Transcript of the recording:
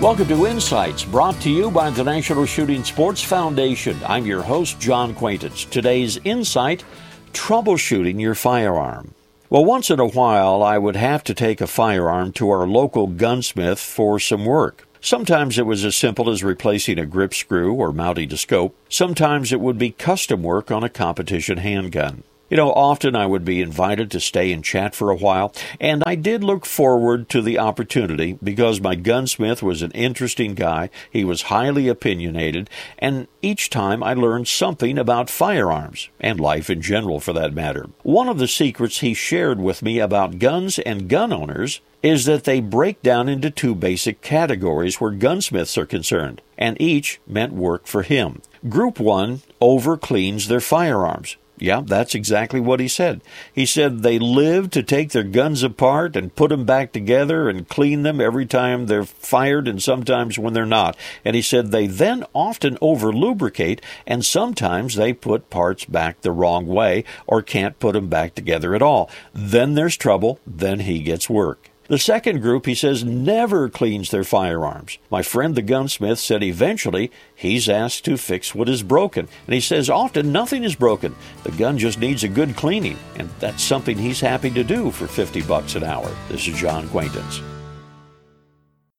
Welcome to Insights, brought to you by the National Shooting Sports Foundation. I'm your host, John Quaintance. Today's insight troubleshooting your firearm. Well, once in a while, I would have to take a firearm to our local gunsmith for some work. Sometimes it was as simple as replacing a grip screw or mounting a scope. Sometimes it would be custom work on a competition handgun. You know, often I would be invited to stay and chat for a while, and I did look forward to the opportunity because my gunsmith was an interesting guy. He was highly opinionated, and each time I learned something about firearms, and life in general for that matter. One of the secrets he shared with me about guns and gun owners is that they break down into two basic categories where gunsmiths are concerned, and each meant work for him. Group 1 over cleans their firearms. Yeah, that's exactly what he said. He said they live to take their guns apart and put them back together and clean them every time they're fired and sometimes when they're not. And he said they then often over lubricate and sometimes they put parts back the wrong way or can't put them back together at all. Then there's trouble. Then he gets work. The second group, he says, never cleans their firearms. My friend the gunsmith said eventually he's asked to fix what is broken. And he says often nothing is broken. The gun just needs a good cleaning. And that's something he's happy to do for 50 bucks an hour. This is John Quaintance.